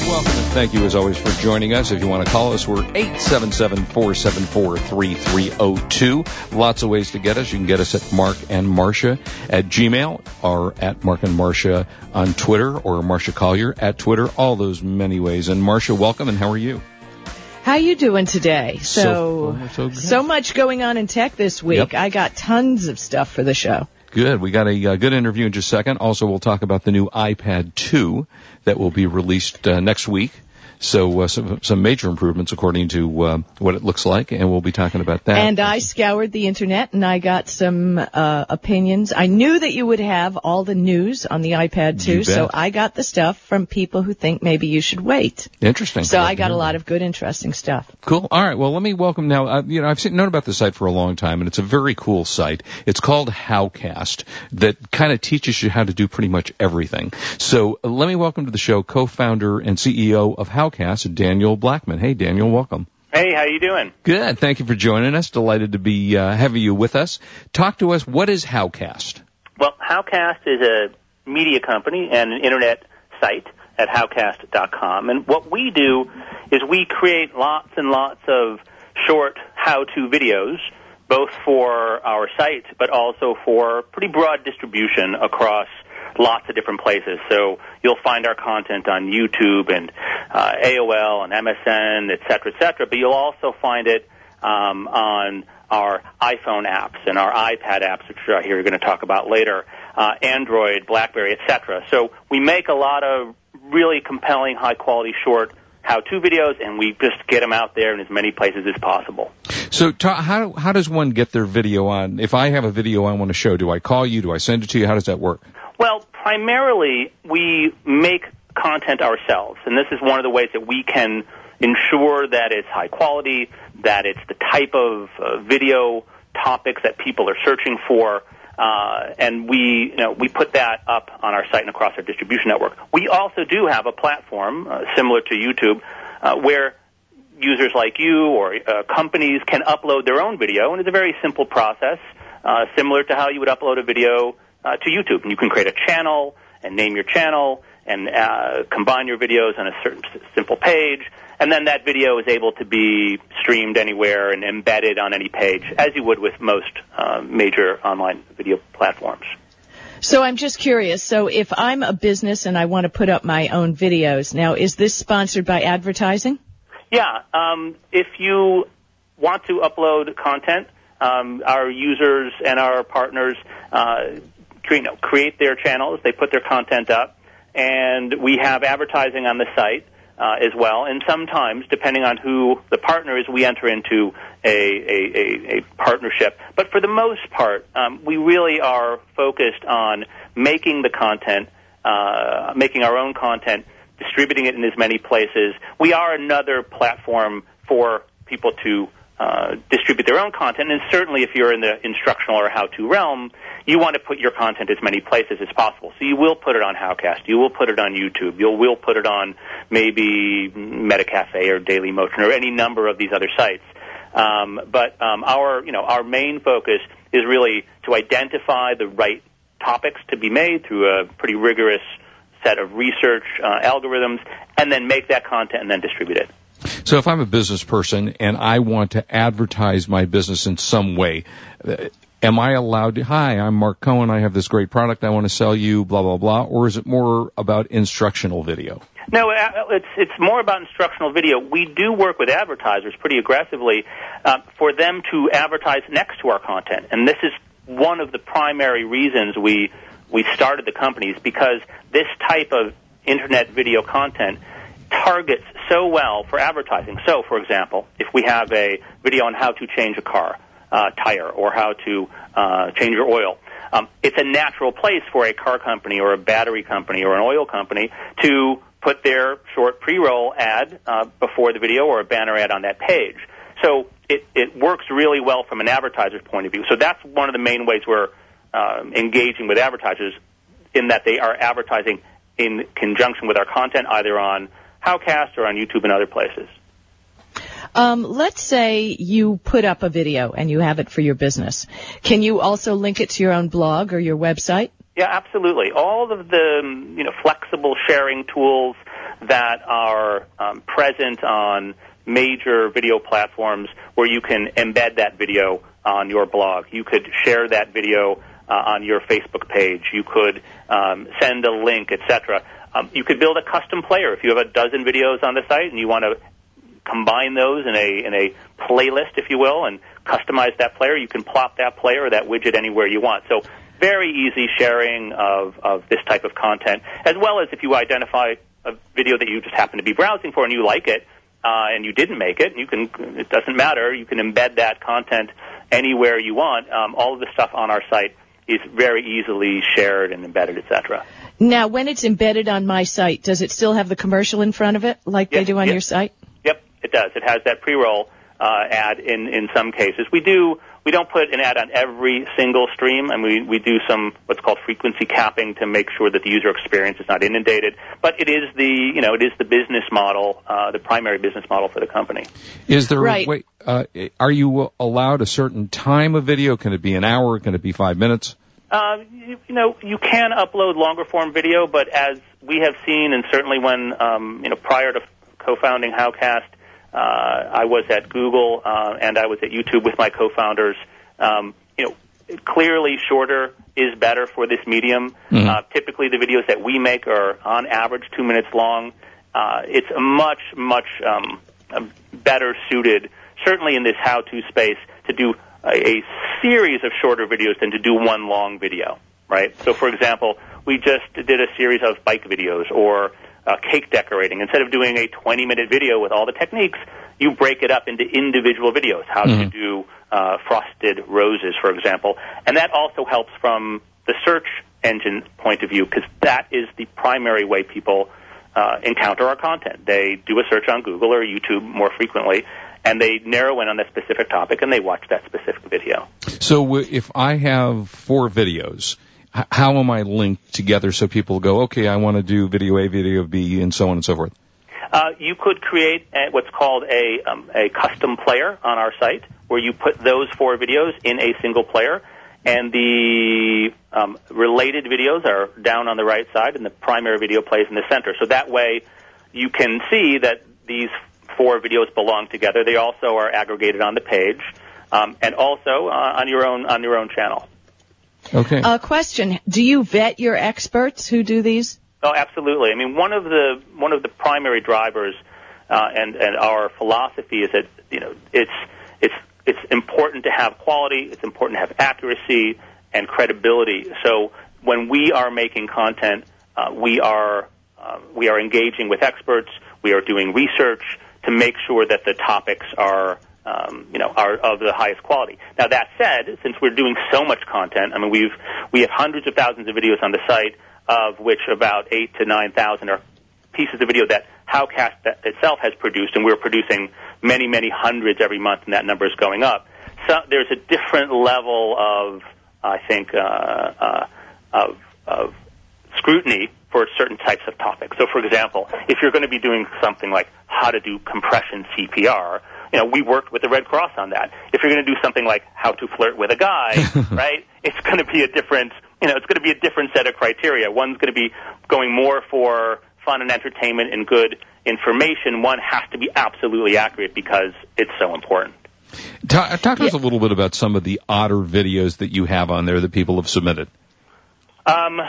Welcome and thank you as always for joining us. If you want to call us, we're 877-474-3302. Lots of ways to get us. You can get us at Marc and Marsha at Gmail or at Marc and Marsha on Twitter or Marsha Collier at Twitter. All those many ways. And Marsha, welcome and how are you? How you doing today? So So, so so much going on in tech this week. Yep. I got tons of stuff for the show. Good. We got a uh, good interview in just a second. Also, we'll talk about the new iPad 2 that will be released uh, next week. So, uh, some, some major improvements according to uh, what it looks like, and we'll be talking about that. And I scoured the internet and I got some uh, opinions. I knew that you would have all the news on the iPad too, so. I got the stuff from people who think maybe you should wait. Interesting. So I got a lot of good, interesting stuff. Cool. All right. Well, let me welcome now. Uh, you know, I've seen, known about the site for a long time, and it's a very cool site. It's called Howcast that kind of teaches you how to do pretty much everything. So uh, let me welcome to the show co-founder and CEO of Howcast, Daniel Blackman. Hey, Daniel, welcome. Hey, how you doing? Good. Thank you for joining us. Delighted to be uh, having you with us. Talk to us. What is Howcast? Well, Howcast is a media company and an internet site at howcast.com. And what we do is we create lots and lots of short how-to videos, both for our site, but also for pretty broad distribution across lots of different places. So you'll find our content on YouTube and uh, AOL and MSN, et cetera, et cetera. But you'll also find it um, on our iPhone apps and our iPad apps, which I hear you're going to talk about later, uh, Android, BlackBerry, et cetera. So we make a lot of really compelling, high-quality, short how-to videos, and we just get them out there in as many places as possible. So how how does one get their video on? If I have a video I want to show, do I call you? Do I send it to you? How does that work? Well, primarily we make content ourselves, and this is one of the ways that we can ensure that it's high quality, that it's the type of uh, video topics that people are searching for, uh, and we, you know, we put that up on our site and across our distribution network. We also do have a platform uh, similar to YouTube uh, where users like you or uh, companies can upload their own video, and it's a very simple process, uh, similar to how you would upload a video uh, to YouTube. And you can create a channel and name your channel and uh, combine your videos on a certain simple page, and then that video is able to be streamed anywhere and embedded on any page, as you would with most uh, major online video platforms. So I'm just curious. So if I'm a business and I want to put up my own videos, now is this sponsored by advertising? Yeah, um, if you want to upload content, um, our users and our partners uh, you know, create their channels. They put their content up, and we have advertising on the site uh, as well. And sometimes, depending on who the partner is, we enter into a, a, a, a partnership. But for the most part, um, we really are focused on making the content, uh, making our own content, distributing it in as many places. We are another platform for people to uh, distribute their own content, and certainly if you're in the instructional or how-to realm, you want to put your content as many places as possible. So you will put it on Howcast, you will put it on YouTube, you will put it on maybe Metacafe or Daily Motion or any number of these other sites. Um, but um, our, you know, our main focus is really to identify the right topics to be made through a pretty rigorous set of research uh, algorithms, and then make that content and then distribute it. So if I'm a business person and I want to advertise my business in some way, uh, am I allowed to, hi, I'm Marc Cohen, I have this great product I want to sell you, blah, blah, blah, or is it more about instructional video? No, uh, it's it's more about instructional video. We do work with advertisers pretty aggressively uh, for them to advertise next to our content, and this is one of the primary reasons we we started the company is because this type of internet video content targets so well for advertising. So, for example, if we have a video on how to change a car uh, tire or how to uh, change your oil, um, it's a natural place for a car company or a battery company or an oil company to put their short pre-roll ad uh, before the video or a banner ad on that page. So it, it works really well from an advertiser's point of view. So that's one of the main ways we're um, engaging with advertisers in that they are advertising in conjunction with our content, either on Howcast or on YouTube and other places. Um, let's say you put up a video and you have it for your business. Can you also link it to your own blog or your website? Yeah, absolutely. All of the um, you know flexible sharing tools that are um, present on major video platforms where you can embed that video on your blog. You could share that video uh, on your Facebook page. You could um, send a link, etc. Um, you could build a custom player if you have a dozen videos on the site and you want to combine those in a in a playlist, if you will, and customize that player. You can plop that player or that widget anywhere you want. So very easy sharing of of this type of content, as well as if you identify a video that you just happen to be browsing for and you like it. Uh, and you didn't make it, you can. It doesn't matter. You can embed that content anywhere you want. Um, all of the stuff on our site is very easily shared and embedded, etc. Now, when it's embedded on my site, does it still have the commercial in front of it, like Yes, they do on yes. your site? Yep, it does. It has that pre-roll uh, ad in in some cases. We do we don't put an ad on every single stream, and we we do some what's called frequency capping to make sure that the user experience is not inundated. But it is the you know it is the business model, uh, the primary business model for the company. Is there Right. a way? Uh, are you allowed a certain time of video? Can it be an hour? Can it be five minutes? Uh, you, you know, you can upload longer form video, but as we have seen, and certainly when um, you know prior to co-founding Howcast, uh, I was at Google uh, and I was at YouTube with my co-founders. Um, you know, clearly shorter is better for this medium. Mhm. Uh, typically, the videos that we make are on average two minutes long. Uh, it's much, much um, better suited, certainly in this how-to space, to do a, series of shorter videos than to do one long video, right? So, for example, we just did a series of bike videos or uh, cake decorating. Instead of doing a 20-minute video with all the techniques, you break it up into individual videos. How to Mhm. do uh, frosted roses, for example, and that also helps from the search engine point of view because that is the primary way people uh, encounter our content. They do a search on Google or YouTube more frequently, and they narrow in on that specific topic and they watch that specific video. So w- if I have four videos, h- how am I linked together so people go, okay, I want to do video A, video B, and so on and so forth? Uh, you could create a, what's called a, um, a custom player on our site where you put those four videos in a single player, and the um, related videos are down on the right side, and the primary video plays in the center. So that way, you can see that these four videos belong together. They also are aggregated on the page, um, and also uh, on your own on your own channel. Okay. A question: Do you vet your experts who do these? Oh, absolutely. I mean, one of the one of the primary drivers uh, and and our philosophy is that you know it's it's it's important to have quality. It's important to have accuracy and credibility. So when we are making content, uh, we are uh, we are engaging with experts. We are doing research to make sure that the topics are um, you know are of the highest quality. Now that said, since we're doing so much content, I mean we've we have hundreds of thousands of videos on the site, of which about eight to nine thousand are pieces of video that Howcast itself has produced, and we're producing many many hundreds every month, and that number is going up. So there's a different level of I think uh, uh, of of scrutiny for certain types of topics. So, for example, if you're going to be doing something like how to do compression CPR, you know, we worked with the Red Cross on that. If you're going to do something like how to flirt with a guy, right, it's going to be a different, you know, it's going to be a different set of criteria. One's going to be going more for fun and entertainment and good information. One has to be absolutely accurate because it's so important. Ta- talk to us a little bit about some of the odder videos that you have on there that people have submitted. Um,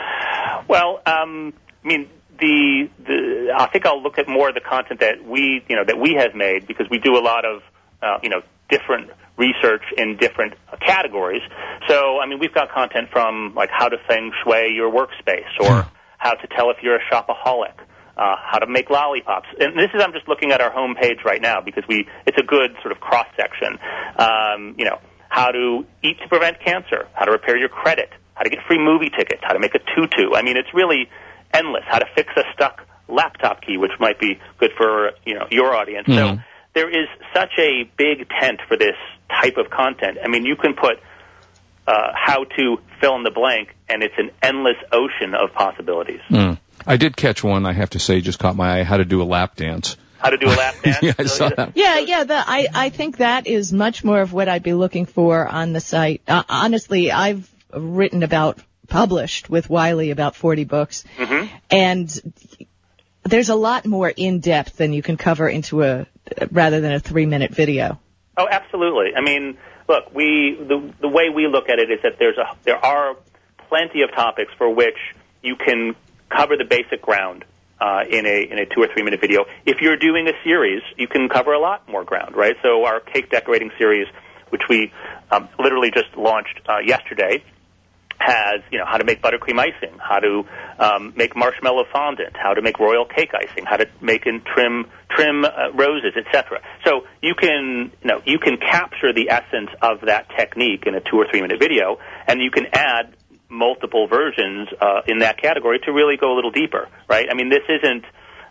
well, um, I mean, the, the I think I'll look at more of the content that we you know that we have made because we do a lot of uh, you know different research in different categories. So I mean, we've got content from like how to feng shui your workspace or how to tell if you're a shopaholic. Uh, how to make lollipops, and this is I'm just looking at our homepage right now because we it's a good sort of cross section. Um, you know, how to eat to prevent cancer, how to repair your credit, how to get free movie tickets, how to make a tutu. I mean, it's really endless. How to fix a stuck laptop key, which might be good for you know your audience. So Mhm. there is such a big tent for this type of content. I mean, you can put uh, how to fill in the blank, and it's an endless ocean of possibilities. Mm. I did catch one. I have to say, just caught my eye. How to do a lap dance. How to do a lap dance. yeah, I saw that. Yeah, yeah. The, I I think that is much more of what I'd be looking for on the site. Uh, honestly, I've written about published with Wiley about 40 books, Mhm. and there's a lot more in depth than you can cover into a rather than a three minute video. Oh, absolutely. I mean, look, we the the way we look at it is that there's a there are plenty of topics for which you can cover the basic ground uh, in a in a two or three minute video. If you're doing a series, you can cover a lot more ground, right? So our cake decorating series, which we um, literally just launched uh, yesterday, has you know how to make buttercream icing, how to um, make marshmallow fondant, how to make royal cake icing, how to make and trim trim uh, roses, etc. So you can you know you can capture the essence of that technique in a two or three minute video, and you can add multiple versions uh, in that category to really go a little deeper, right? I mean, this isn't.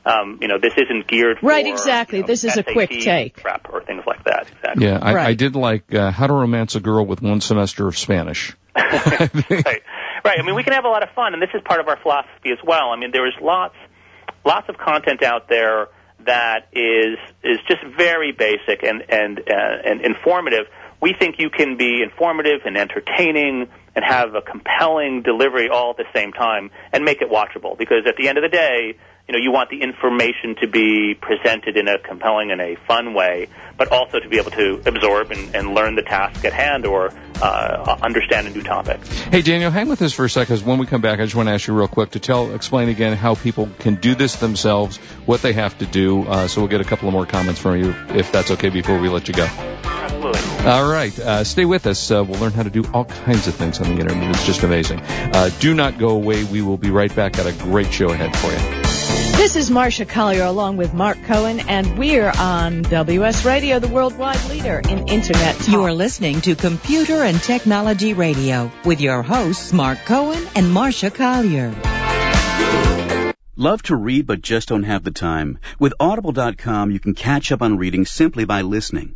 Um, you know, this isn't geared for Right, exactly. you know, this is a quick take. prep or things like that. Exactly. Yeah, I, I did like uh, How to Romance a Girl with One Semester of Spanish. Right. Right. I mean, we can have a lot of fun, and this is part of our philosophy as well. I mean, there is lots, lots of content out there that is is just very basic and and uh, and informative. We think you can be informative and entertaining and have a compelling delivery all at the same time and make it watchable. Because at the end of the day, you know, you want the information to be presented in a compelling and a fun way, but also to be able to absorb and, and learn the task at hand or uh, understand a new topic. Hey, Daniel, hang with us for a second. 'cause when we come back, I just want to ask you real quick to tell, explain again how people can do this themselves, what they have to do. Uh, so we'll get a couple of more comments from you, if that's okay, before we let you go. Absolutely. All right, uh, stay with us. Uh, we'll learn how to do all kinds of things on the internet. It's just amazing. Uh, do not go away. We will be right back. Got a great show ahead for you. This is Marsha Collier along with Marc Cohen, and we're on WS Radio, the worldwide leader in Internet talk. You are listening to Computer and Technology Radio with your hosts Marc Cohen and Marsha Collier. Love to read but just don't have the time? With Audible.com, you can catch up on reading simply by listening.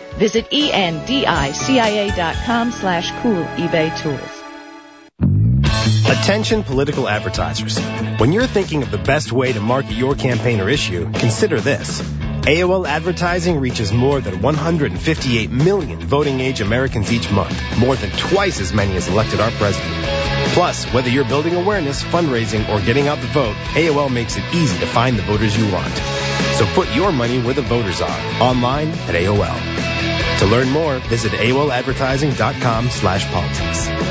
Visit endicia.com slash cool eBay tools. Attention political advertisers. When you're thinking of the best way to market your campaign or issue, consider this. AOL advertising reaches more than 158 million voting age Americans each month, more than twice as many as elected our president. Plus, whether you're building awareness, fundraising, or getting out the vote, AOL makes it easy to find the voters you want. So put your money where the voters are, online at AOL. To learn more, visit AOLadvertising.com slash politics.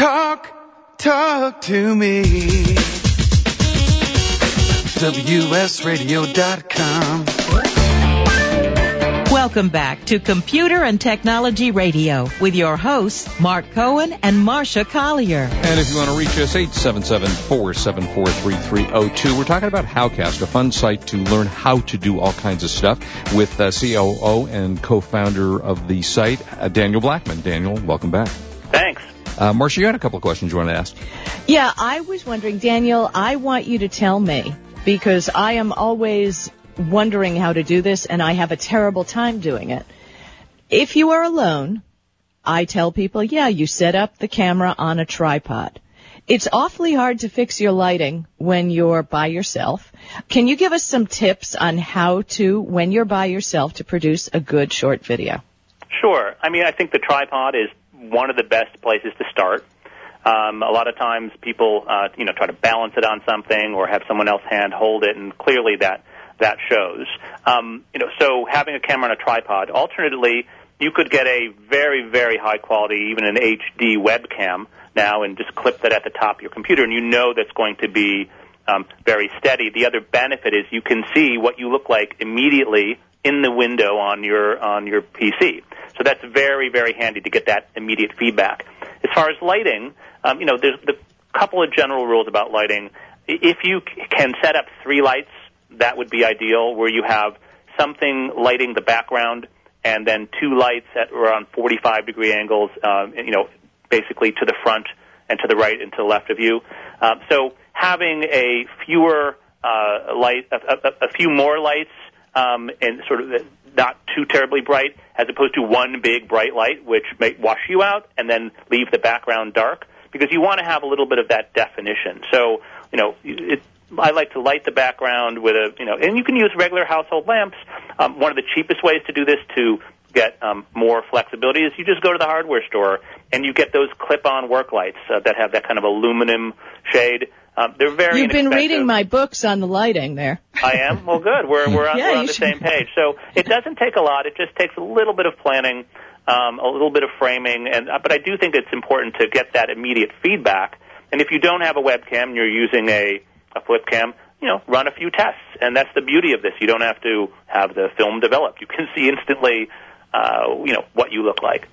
Talk, talk to me. WSRadio.com. Welcome back to Computer and Technology Radio with your hosts, Marc Cohen and Marsha Collier. And if you want to reach us, 877-474-3302. We're talking about Howcast, a fun site to learn how to do all kinds of stuff with uh, COO and co-founder of the site, uh, Daniel Blackman. Daniel, welcome back. Thanks. Uh, Marsha, you had a couple of questions you wanted to ask. Yeah, I was wondering, Daniel, I want you to tell me because I am always wondering how to do this and I have a terrible time doing it. If you are alone, I tell people, yeah, you set up the camera on a tripod. It's awfully hard to fix your lighting when you're by yourself. Can you give us some tips on how to, when you're by yourself, to produce a good short video? Sure. I mean, I think the tripod is one of the best places to start. Um, a lot of times people, uh, you know, try to balance it on something or have someone else hand hold it, and clearly that that shows. Um, you know, so having a camera on a tripod. Alternatively, you could get a very, very high quality, even an HD webcam now, and just clip that at the top of your computer, and you know that's going to be um, very steady. The other benefit is you can see what you look like immediately in the window on your on your PC. So that's very, very handy to get that immediate feedback. As far as lighting, um, you know, there's a couple of general rules about lighting. If you can set up three lights that would be ideal, where you have something lighting the background and then two lights at around 45 degree angles, um, you know, basically to the front and to the right and to the left of you. Um, so having a fewer uh, light, a, a, a few more lights, um, and sort of not too terribly bright, as opposed to one big bright light, which may wash you out and then leave the background dark, because you want to have a little bit of that definition. So, you know, it, I like to light the background with a, you know, and you can use regular household lamps. Um, one of the cheapest ways to do this to get um, more flexibility is you just go to the hardware store and you get those clip-on work lights uh, that have that kind of aluminum shade. Um, they're very. You've been reading my books on the lighting there. I am. Well, good. We're we're on, Yeah, we're on the should- same page. So it doesn't take a lot. It just takes a little bit of planning, um, a little bit of framing, and uh, but I do think it's important to get that immediate feedback. And if you don't have a webcam, and you're using a a flip cam, you know, run a few tests, and that's the beauty of this. You don't have to have the film developed. You can see instantly, uh, you know, what you look like.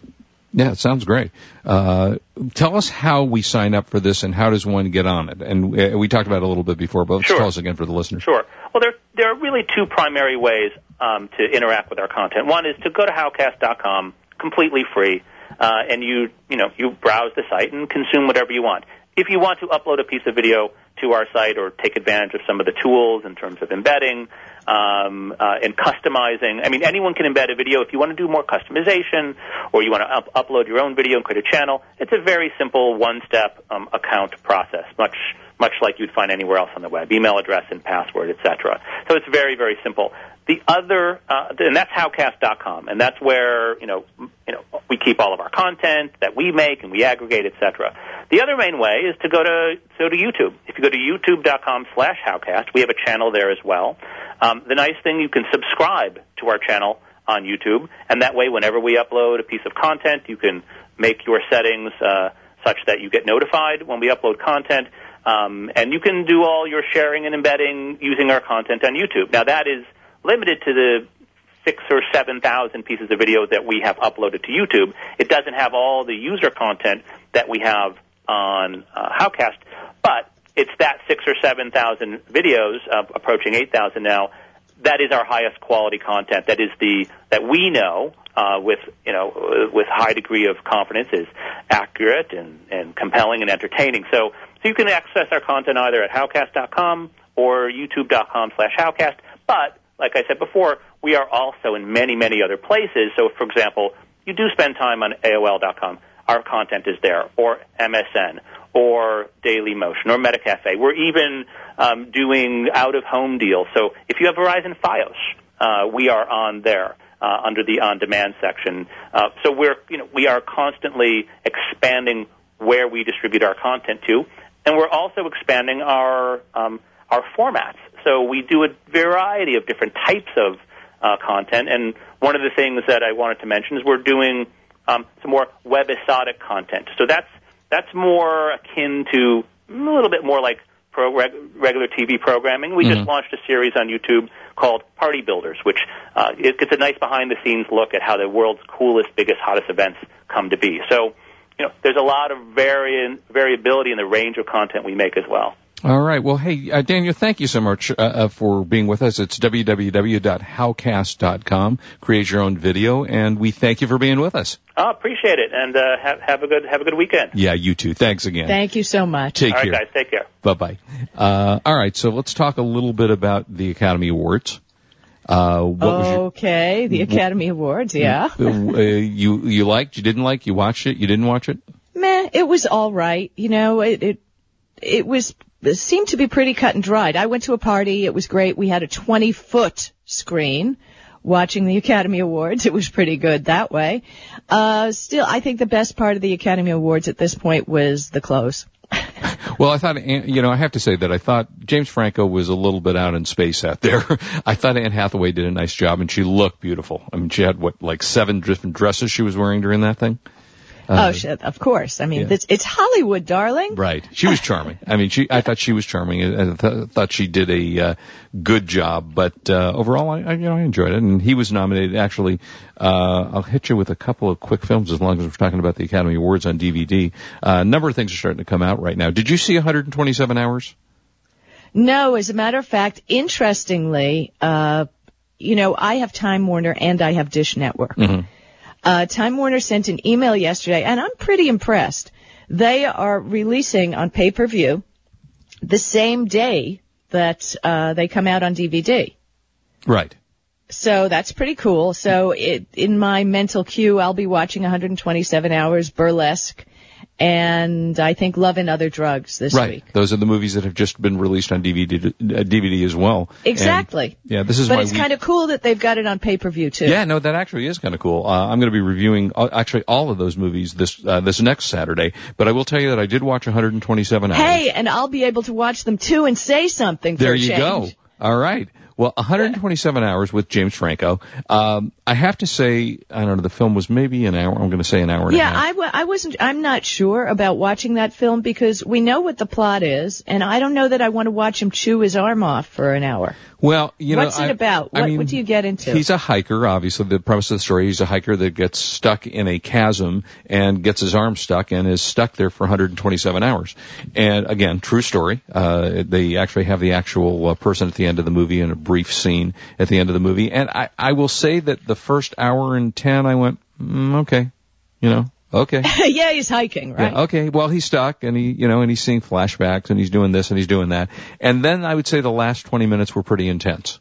Yeah, it sounds great. Uh, tell us how we sign up for this and how does one get on it? And uh, we talked about it a little bit before, but let's Sure. tell us again for the listeners. Sure. Well, there there are really two primary ways um, to interact with our content. One is to go to howcast.com, completely free, uh, and you you know you browse the site and consume whatever you want. If you want to upload a piece of video to our site or take advantage of some of the tools in terms of embedding um, uh, and customizing, I mean, anyone can embed a video. If you want to do more customization or you want to up- upload your own video and create a channel, it's a very simple one-step um, account process, much much like you'd find anywhere else on the web, email address and password, etc. So it's very, very simple. The other, uh, and that's howcast.com, and that's where you know, you know, we keep all of our content that we make and we aggregate, etc. The other main way is to go to go to YouTube. If you go to youtube.com/slash howcast, we have a channel there as well. Um, the nice thing, you can subscribe to our channel on YouTube, and that way, whenever we upload a piece of content, you can make your settings uh, such that you get notified when we upload content. Um, and you can do all your sharing and embedding using our content on YouTube. Now that is limited to the six or seven thousand pieces of video that we have uploaded to YouTube. It doesn't have all the user content that we have on uh, Howcast, but it's that six or seven thousand videos, uh, approaching eight thousand now. That is our highest quality content. That is the that we know uh, with you know with high degree of confidence is accurate and, and compelling and entertaining. So so you can access our content either at howcast.com or youtube.com slash howcast. But like I said before, we are also in many many other places. So for example, you do spend time on AOL.com. our content is there, or MSN, or Daily Motion, or MetaCafe. We're even um, doing out-of-home deals. So if you have Verizon FiOS, uh, we are on there. Uh, under the on-demand section, uh, so we're you know we are constantly expanding where we distribute our content to, and we're also expanding our um, our formats. So we do a variety of different types of uh, content, and one of the things that I wanted to mention is we're doing um, some more webisodic content. So that's that's more akin to a little bit more like pro reg- regular TV programming. We mm-hmm. just launched a series on YouTube called Party Builders, which uh, it, it's a nice behind the scenes look at how the world's coolest, biggest, hottest events come to be. So, you know, there's a lot of vari- variability in the range of content we make as well. All right. Well, hey, uh, Daniel, thank you so much uh, uh, for being with us. It's www.howcast.com. Create your own video, and we thank you for being with us. Oh, appreciate it, and uh, have, have a good have a good weekend. Yeah, you too. Thanks again. Thank you so much. Take all care. right, guys. Take care. Bye bye. Uh, all right. So let's talk a little bit about the Academy Awards. Uh, okay, your, the Academy Awards, yeah. uh, you you liked, you didn't like, you watched it, you didn't watch it. Meh, it was all right. You know, it it it was it seemed to be pretty cut and dried. I went to a party. It was great. We had a 20 foot screen watching the Academy Awards. It was pretty good that way. Uh, still, I think the best part of the Academy Awards at this point was the close. well, I thought, you know, I have to say that I thought James Franco was a little bit out in space out there. I thought Anne Hathaway did a nice job and she looked beautiful. I mean, she had what, like seven different dresses she was wearing during that thing? Uh, oh, shit, of course. I mean, yeah. it's, it's Hollywood, darling. Right. She was charming. I mean, she. I thought she was charming. I th- thought she did a uh, good job. But uh, overall, I, I, you know, I enjoyed it. And he was nominated. Actually, uh, I'll hit you with a couple of quick films as long as we're talking about the Academy Awards on DVD. Uh, a number of things are starting to come out right now. Did you see 127 Hours? No, as a matter of fact, interestingly, uh, you know, I have Time Warner and I have Dish Network. Mm-hmm. Uh, Time Warner sent an email yesterday, and I'm pretty impressed. They are releasing on pay-per-view the same day that uh, they come out on DVD. Right. So that's pretty cool. So it, in my mental queue, I'll be watching 127 hours burlesque and I think Love and Other Drugs this right. week. Right. Those are the movies that have just been released on DVD, uh, DVD as well. Exactly. And, yeah, this is But it's kind of cool that they've got it on pay-per-view too. Yeah, no, that actually is kind of cool. Uh, I'm going to be reviewing uh, actually all of those movies this uh, this next Saturday, but I will tell you that I did watch 127 hours. Hey, and I'll be able to watch them too and say something There you change. go. All right. Well, 127 hours with James Franco. Um, I have to say, I don't know, the film was maybe an hour. I'm going to say an hour and yeah, a half. Yeah, I, w- I wasn't, I'm not sure about watching that film because we know what the plot is, and I don't know that I want to watch him chew his arm off for an hour. Well, you know, what's it about? What, I mean, what do you get into? He's a hiker. Obviously, the premise of the story: he's a hiker that gets stuck in a chasm and gets his arm stuck and is stuck there for 127 hours. And again, true story. Uh, they actually have the actual uh, person at the end of the movie in a brief scene at the end of the movie. And I, I will say that the first hour and ten, I went, mm, okay, you know, Okay. yeah, he's hiking, right? Yeah, okay. Well, he's stuck and he, you know, and he's seeing flashbacks and he's doing this and he's doing that. And then I would say the last 20 minutes were pretty intense.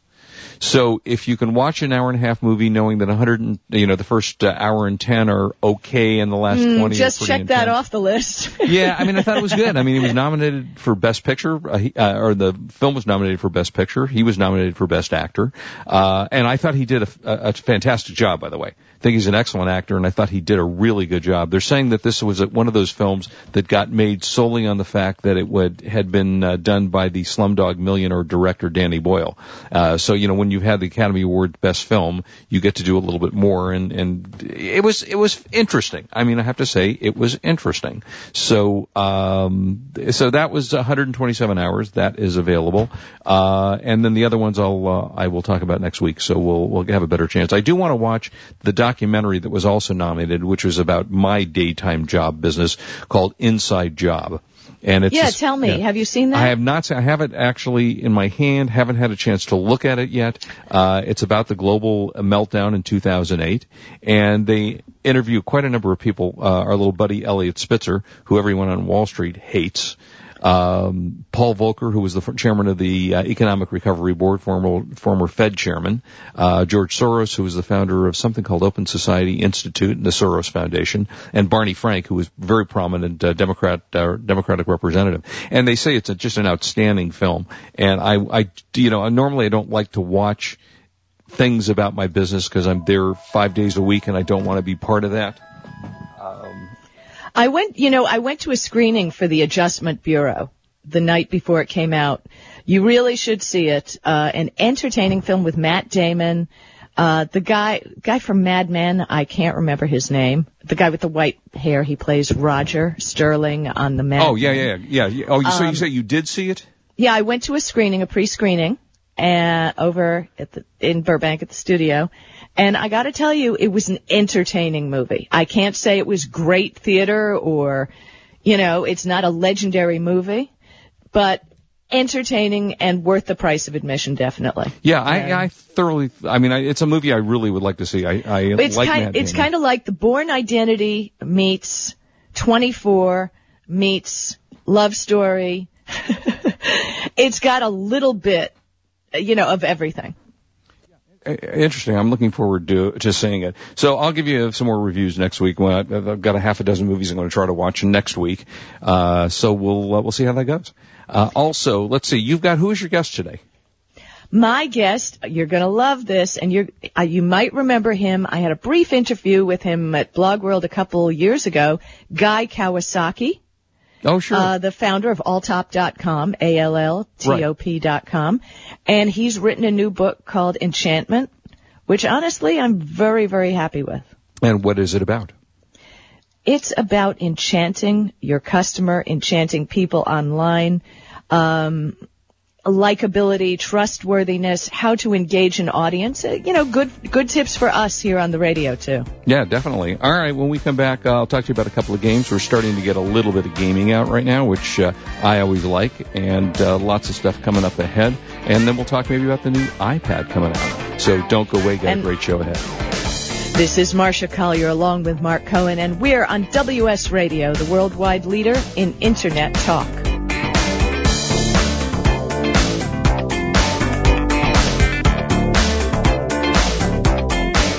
So if you can watch an hour and a half movie knowing that 100, and, you know, the first uh, hour and 10 are okay and the last mm, 20 just check intense. that off the list. yeah, I mean, I thought it was good. I mean, he was nominated for Best Picture, uh, he, uh, or the film was nominated for Best Picture. He was nominated for Best Actor. Uh, and I thought he did a, a, a fantastic job, by the way. I think he's an excellent actor, and I thought he did a really good job. They're saying that this was one of those films that got made solely on the fact that it would had been uh, done by the Slumdog Millionaire director Danny Boyle. Uh, so you know when you've had the Academy Award Best Film, you get to do a little bit more, and and it was it was interesting. I mean, I have to say it was interesting. So um, so that was 127 hours. That is available, uh, and then the other ones I'll uh, I will talk about next week. So we'll we'll have a better chance. I do want to watch the documentary that was also nominated, which was about my daytime job business called Inside Job. And it's yeah, tell me, yeah. have you seen that? I have not. I have it actually in my hand. Haven't had a chance to look at it yet. Uh, it's about the global meltdown in 2008, and they interview quite a number of people. Uh, our little buddy Eliot Spitzer, who everyone on Wall Street hates. Um, Paul Volcker, who was the chairman of the uh, Economic Recovery Board, former former Fed chairman, uh, George Soros, who was the founder of something called Open Society Institute, and the Soros Foundation, and Barney Frank, who was very prominent uh, Democrat uh, Democratic representative. And they say it's a, just an outstanding film. And I, I, you know, normally I don't like to watch things about my business because I'm there five days a week and I don't want to be part of that. I went, you know, I went to a screening for the Adjustment Bureau the night before it came out. You really should see it. Uh, an entertaining film with Matt Damon. Uh, the guy, guy from Mad Men, I can't remember his name. The guy with the white hair, he plays Roger Sterling on the Mad. Oh yeah, yeah, yeah. yeah. Oh, so Um, you say you did see it? Yeah, I went to a screening, a pre-screening, uh, over at the, in Burbank at the studio. And I gotta tell you, it was an entertaining movie. I can't say it was great theater or, you know, it's not a legendary movie, but entertaining and worth the price of admission, definitely. Yeah, I, I thoroughly. I mean, I, it's a movie I really would like to see. I, I It's like kind, Matt it's kind of like the Bourne Identity meets 24 meets Love Story. it's got a little bit, you know, of everything. Interesting. I'm looking forward to to seeing it. So I'll give you some more reviews next week. When I, I've got a half a dozen movies I'm going to try to watch next week. Uh, so we'll uh, we'll see how that goes. Uh, also, let's see. You've got who is your guest today? My guest, you're going to love this, and you're, uh, you might remember him. I had a brief interview with him at Blog World a couple years ago. Guy Kawasaki, Oh, sure. uh, the founder of alltop.com, A-L-L-T-O-P dot com, and he's written a new book called Enchantment, which honestly I'm very, very happy with. and what is it about? It's about enchanting your customer, enchanting people online, um, likability, trustworthiness, how to engage an audience. Uh, You know, good good tips for us here on the radio too. Yeah, definitely. All right, when we come back, uh, I'll talk to you about a couple of games. We're starting to get a little bit of gaming out right now, which uh, I always like, and uh, lots of stuff coming up ahead. And then we'll talk maybe about the new iPad coming out. So don't go away, got a great show ahead. This is Marsha Collier along with Marc Cohen, and we're on WS Radio, the worldwide leader in Internet talk.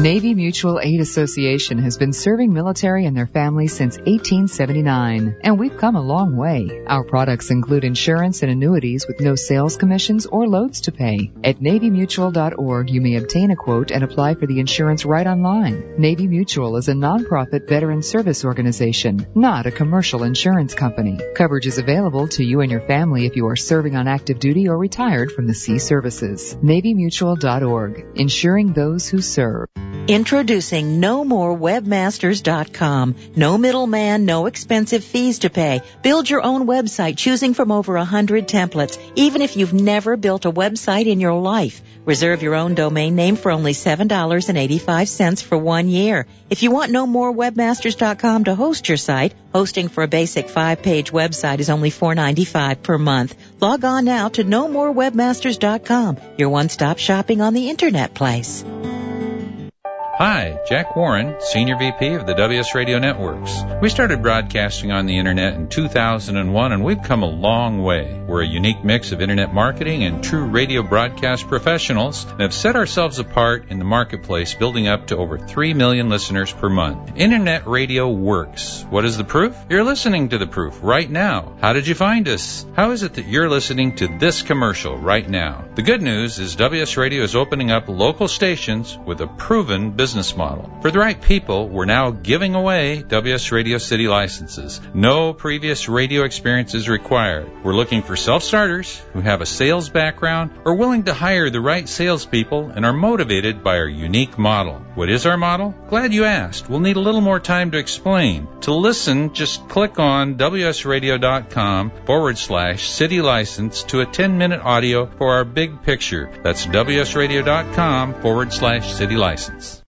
Navy Mutual Aid Association has been serving military and their families since 1879, and we've come a long way. Our products include insurance and annuities with no sales commissions or loads to pay. At NavyMutual.org, you may obtain a quote and apply for the insurance right online. Navy Mutual is a nonprofit veteran service organization, not a commercial insurance company. Coverage is available to you and your family if you are serving on active duty or retired from the sea services. NavyMutual.org, insuring those who serve. Introducing no more NoMoreWebmasters.com. No middleman, no expensive fees to pay. Build your own website choosing from over a hundred templates, even if you've never built a website in your life. Reserve your own domain name for only $7.85 for one year. If you want no more NoMoreWebmasters.com to host your site, hosting for a basic five-page website is only $4.95 per month. Log on now to no more NoMoreWebmasters.com, your one-stop shopping on the internet place. Hi, Jack Warren, Senior VP of the WS Radio Networks. We started broadcasting on the Internet in 2001 and we've come a long way. We're a unique mix of Internet marketing and true radio broadcast professionals and have set ourselves apart in the marketplace, building up to over 3 million listeners per month. Internet radio works. What is the proof? You're listening to the proof right now. How did you find us? How is it that you're listening to this commercial right now? The good news is WS Radio is opening up local stations with a proven business business model. For the right people, we're now giving away WS Radio City licenses. No previous radio experience is required. We're looking for self-starters who have a sales background or willing to hire the right salespeople and are motivated by our unique model. What is our model? Glad you asked. We'll need a little more time to explain. To listen, just click on wsradio.com forward slash city license to a 10 minute audio for our big picture. That's wsradio.com forward slash city license.